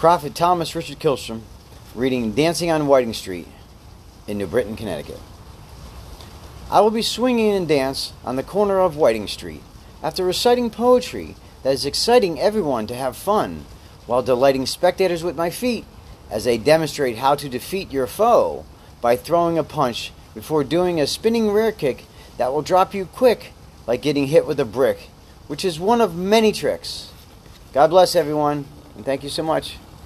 Prophet Thomas Richard Kilstrom reading Dancing on Whiting Street in New Britain, Connecticut. I will be swinging and dance on the corner of Whiting Street after reciting poetry that is exciting everyone to have fun while delighting spectators with my feet as they demonstrate how to defeat your foe by throwing a punch before doing a spinning rear kick that will drop you quick like getting hit with a brick, which is one of many tricks. God bless everyone, and thank you so much.